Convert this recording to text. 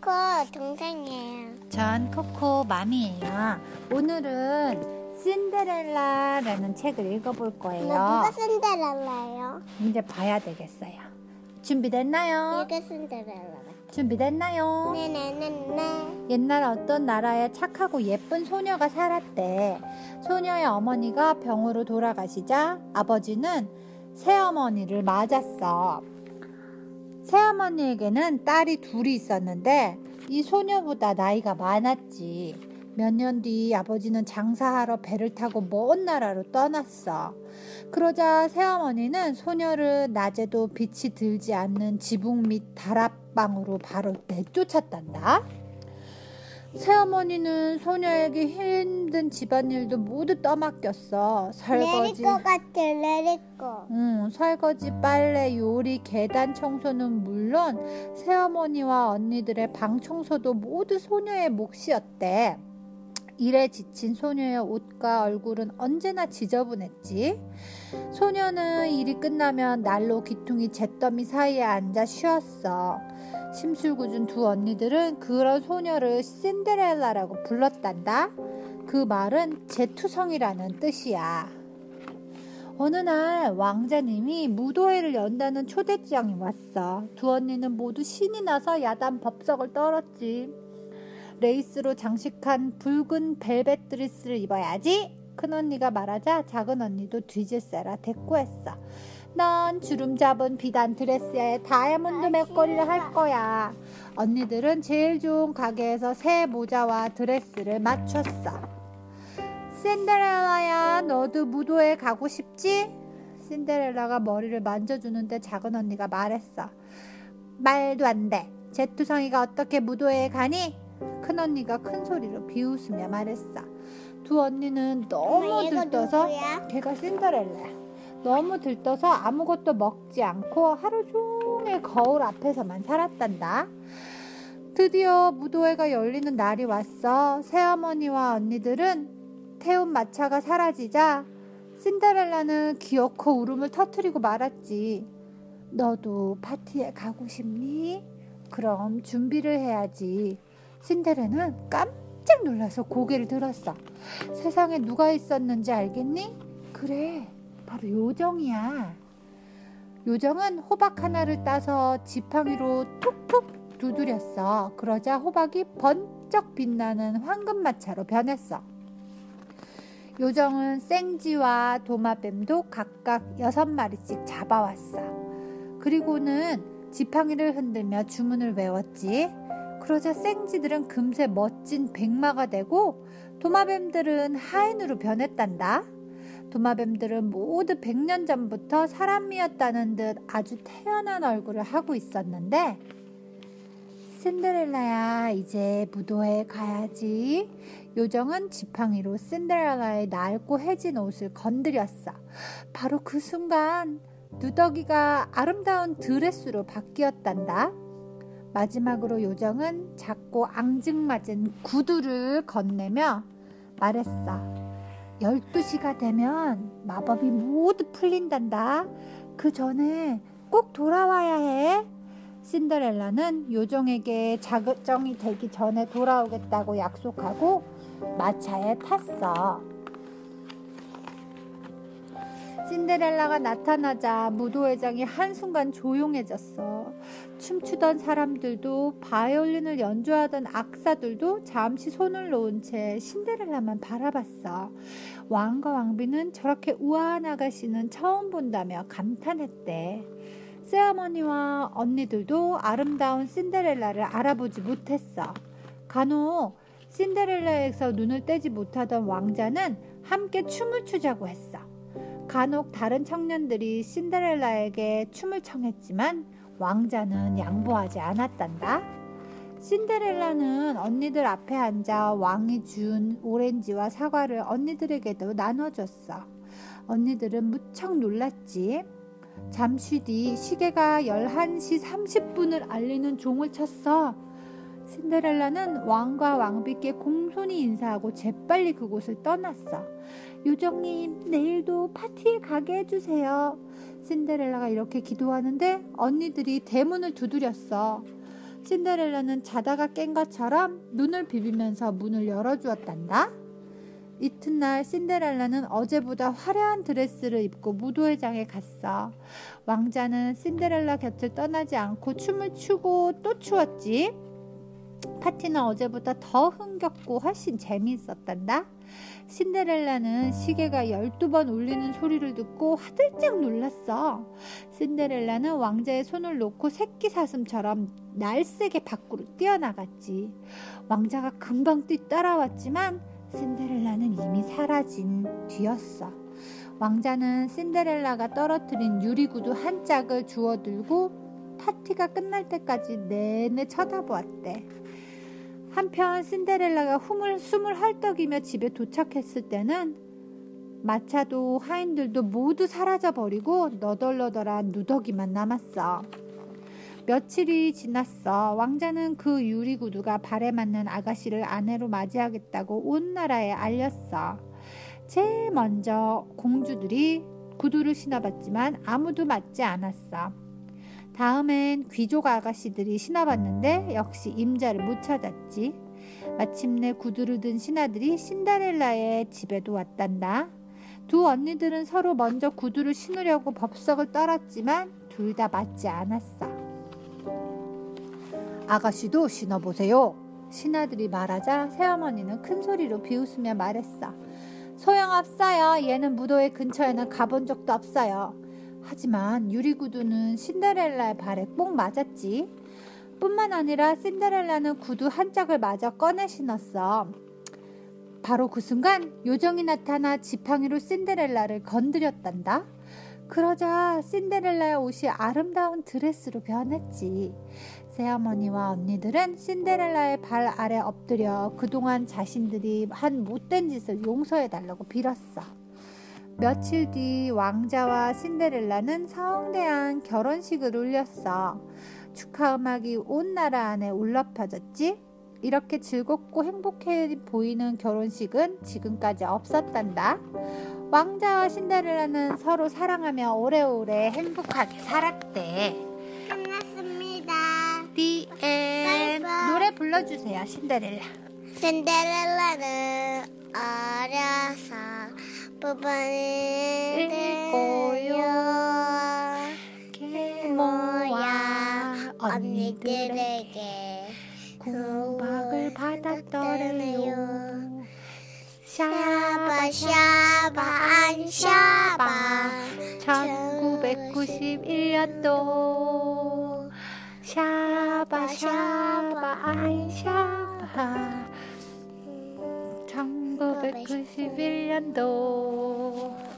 코코 동생이에요. 전 코코 맘이에요. 오늘은 신데렐라라는 책을 읽어볼 거예요. 누가 신데렐라예요? 이제 봐야 되겠어요. 준비됐나요? 이게 신데렐라. 준비됐나요? 네네네네. 옛날 어떤 나라에 착하고 예쁜 소녀가 살았대. 소녀의 어머니가 병으로 돌아가시자 아버지는 새어머니를 맞았어. 새어머니에게는 딸이 둘이 있었는데 이 소녀보다 나이가 많았지. 몇 년 뒤 아버지는 장사하러 배를 타고 먼 나라로 떠났어. 그러자 새어머니는 소녀를 낮에도 빛이 들지 않는 지붕 밑 다락방으로 바로 내쫓았단다. 새어머니는 소녀에게 힘든 집안일도 모두 떠맡겼어. 내릴 설거지, 것 같아, 내릴 거. 응, 설거지, 빨래, 요리, 계단 청소는 물론 새어머니와 언니들의 방 청소도 모두 소녀의 몫이었대. 일에 지친 소녀의 옷과 얼굴은 언제나 지저분했지. 소녀는 일이 끝나면 난로 기퉁이 잿더미 사이에 앉아 쉬었어. 심술궂은 두 언니들은 그런 소녀를 신데렐라라고 불렀단다. 그 말은 제투성이라는 뜻이야. 어느 날 왕자님이 무도회를 연다는 초대장이 왔어. 두 언니는 모두 신이 나서 야단 법석을 떨었지. 레이스로 장식한 붉은 벨벳 드레스를 입어야지. 큰 언니가 말하자 작은 언니도 뒤질세라 대꾸했어. 넌 주름 잡은 비단 드레스에 다이아몬드 목걸이를 할 거야. 언니들은 제일 좋은 가게에서 새 모자와 드레스를 맞췄어. 신데렐라야, 너도 무도회 가고 싶지? 신데렐라가 머리를 만져주는데 작은 언니가 말했어. 말도 안 돼. 제투성이가 어떻게 무도회에 가니? 큰 언니가 큰 소리로 비웃으며 말했어. 두 언니는 너무 엄마, 얘가 들떠서 누구야? 걔가 신데렐라야. 너무 들떠서 아무것도 먹지 않고 하루 종일 거울 앞에서만 살았단다. 드디어 무도회가 열리는 날이 왔어. 새어머니와 언니들은 태운 마차가 사라지자 신데렐라는 기어코 울음을 터뜨리고 말았지. 너도 파티에 가고 싶니? 그럼 준비를 해야지. 신데렐라는 깜 짝 놀라서 고개를 들었어. 세상에 누가 있었는지 알겠니? 그래, 바로 요정이야. 요정은 호박 하나를 따서 지팡이로 툭툭 두드렸어. 그러자 호박이 번쩍 빛나는 황금마차로 변했어. 요정은 생쥐와 도마뱀도 각각 여섯 마리씩 잡아왔어. 그리고는 지팡이를 흔들며 주문을 외웠지. 그러자 생쥐들은 금세 멋진 백마가 되고 도마뱀들은 하인으로 변했단다. 도마뱀들은 모두 100년 전부터 사람이었다는 듯 아주 태연한 얼굴을 하고 있었는데 신데렐라야 이제 무도회에 가야지. 요정은 지팡이로 신데렐라의 낡고 해진 옷을 건드렸어. 바로 그 순간 누더기가 아름다운 드레스로 바뀌었단다. 마지막으로 요정은 작고 앙증맞은 구두를 건네며 말했어. 12시가 되면 마법이 모두 풀린단다. 그 전에 꼭 돌아와야 해. 신데렐라는 요정에게 자극정이 되기 전에 돌아오겠다고 약속하고 마차에 탔어. 신데렐라가 나타나자 무도회장이 한순간 조용해졌어. 춤추던 사람들도 바이올린을 연주하던 악사들도 잠시 손을 놓은 채 신데렐라만 바라봤어. 왕과 왕비는 저렇게 우아한 아가씨는 처음 본다며 감탄했대. 새어머니와 언니들도 아름다운 신데렐라를 알아보지 못했어. 간혹 신데렐라에서 눈을 떼지 못하던 왕자는 함께 춤을 추자고 했어. 간혹 다른 청년들이 신데렐라에게 춤을 청했지만 왕자는 양보하지 않았단다. 신데렐라는 언니들 앞에 앉아 왕이 준 오렌지와 사과를 언니들에게도 나눠줬어. 언니들은 무척 놀랐지. 잠시 뒤 시계가 11시 30분을 알리는 종을 쳤어. 신데렐라는 왕과 왕비께 공손히 인사하고 재빨리 그곳을 떠났어. 요정님, 내일도 파티에 가게 해주세요. 신데렐라가 이렇게 기도하는데 언니들이 대문을 두드렸어. 신데렐라는 자다가 깬 것처럼 눈을 비비면서 문을 열어주었단다. 이튿날 신데렐라는 어제보다 화려한 드레스를 입고 무도회장에 갔어. 왕자는 신데렐라 곁을 떠나지 않고 춤을 추고 또 추었지. 파티는 어제보다 더 흥겹고 훨씬 재미있었단다. 신데렐라는 시계가 12번 울리는 소리를 듣고 화들짝 놀랐어. 신데렐라는 왕자의 손을 놓고 새끼 사슴처럼 날쌔게 밖으로 뛰어나갔지. 왕자가 금방 뛰 따라왔지만 신데렐라는 이미 사라진 뒤였어. 왕자는 신데렐라가 떨어뜨린 유리구두 한 짝을 주워들고 파티가 끝날 때까지 내내 쳐다보았대. 한편 신데렐라가 hum을, 숨을 헐떡이며 집에 도착했을 때는 마차도 하인들도 모두 사라져 버리고 너덜너덜한 누더기만 남았어. 며칠이 지났어. 왕자는 그 유리구두가 발에 맞는 아가씨를 아내로 맞이하겠다고 온 나라에 알렸어. 제일 먼저 공주들이 구두를 신어봤지만 아무도 맞지 않았어. 다음엔 귀족 아가씨들이 신어봤는데 역시 임자를 못 찾았지. 마침내 구두를 든 신하들이 신데렐라의 집에도 왔단다. 두 언니들은 서로 먼저 구두를 신으려고 법석을 떨었지만 둘 다 맞지 않았어. 아가씨도 신어보세요. 신하들이 말하자 새어머니는 큰 소리로 비웃으며 말했어. 소용없어요. 얘는 무도회 근처에는 가본 적도 없어요. 하지만 유리구두는 신데렐라의 발에 꼭 맞았지. 뿐만 아니라 신데렐라는 구두 한 짝을 마저 꺼내 신었어. 바로 그 순간 요정이 나타나 지팡이로 신데렐라를 건드렸단다. 그러자 신데렐라의 옷이 아름다운 드레스로 변했지. 새어머니와 언니들은 신데렐라의 발 아래 엎드려 그동안 자신들이 한 못된 짓을 용서해달라고 빌었어. 며칠 뒤 왕자와 신데렐라는 성대한 결혼식을 올렸어. 축하 음악이 온 나라 안에 울려 퍼졌지. 이렇게 즐겁고 행복해 보이는 결혼식은 지금까지 없었단다. 왕자와 신데렐라는 서로 사랑하며 오래오래 행복하게 살았대. 끝났습니다. The end. 바이바이. 노래 불러주세요, 신데렐라. 신데렐라는 어려서 부분을 읽고요. 들고요. 모야 언니들에게 구박을 받았더래요. 샤바 샤바 안 샤바 1991년도 샤바 샤바 아이 샤바 1991년도.